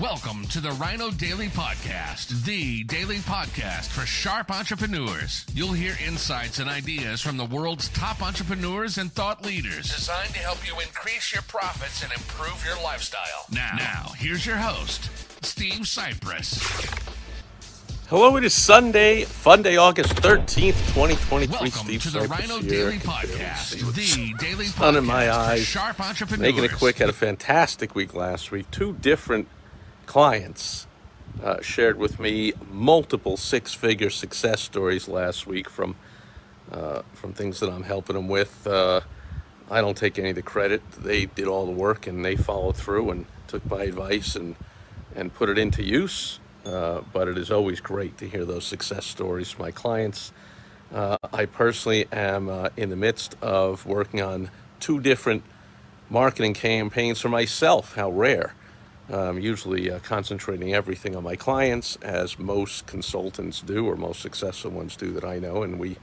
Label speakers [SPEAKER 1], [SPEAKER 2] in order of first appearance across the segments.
[SPEAKER 1] Welcome to the Rhino Daily Podcast, the daily podcast for sharp entrepreneurs. You'll hear insights and ideas from the world's top entrepreneurs and thought leaders, designed to help you increase your profits and improve your lifestyle. Now, now here's your host, Steve Sipress.
[SPEAKER 2] Hello, it is Sunday, Fun Day, August 13th, 2023.
[SPEAKER 1] Welcome
[SPEAKER 2] Steve
[SPEAKER 1] to the
[SPEAKER 2] Sipress
[SPEAKER 1] Rhino
[SPEAKER 2] here.
[SPEAKER 1] Daily
[SPEAKER 2] I can barely
[SPEAKER 1] Podcast,
[SPEAKER 2] see
[SPEAKER 1] the daily
[SPEAKER 2] sun
[SPEAKER 1] podcast
[SPEAKER 2] in my
[SPEAKER 1] for
[SPEAKER 2] eyes.
[SPEAKER 1] sharp entrepreneurs.
[SPEAKER 2] Making it quick, had a fantastic week last week. Two different clients uh, shared with me multiple six-figure success stories last week from uh, from things that I'm helping them with. Uh, I don't take any of the credit. They did all the work and they followed through and took my advice and and put it into use. Uh, but it is always great to hear those success stories from my clients. Uh, I personally am uh, in the midst of working on two different marketing campaigns for myself. How rare. I'm usually uh, concentrating everything on my clients, as most consultants do, or most successful ones do that I know. And we,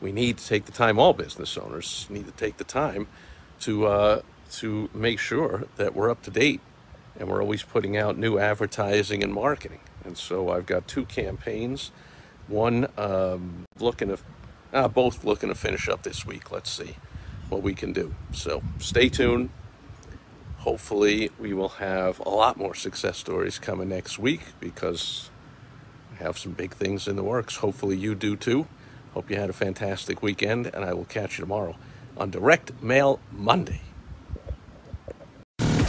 [SPEAKER 2] we need to take the time, all business owners need to take the time to, uh, to make sure that we're up to date and we're always putting out new advertising and marketing. And so I've got two campaigns. One um, looking to, uh, both looking to finish up this week. Let's see what we can do. So stay tuned. Hopefully, we will have a lot more success stories coming next week because I have some big things in the works. Hopefully, you do too. Hope you had a fantastic weekend, and I will catch you tomorrow on Direct Mail Monday.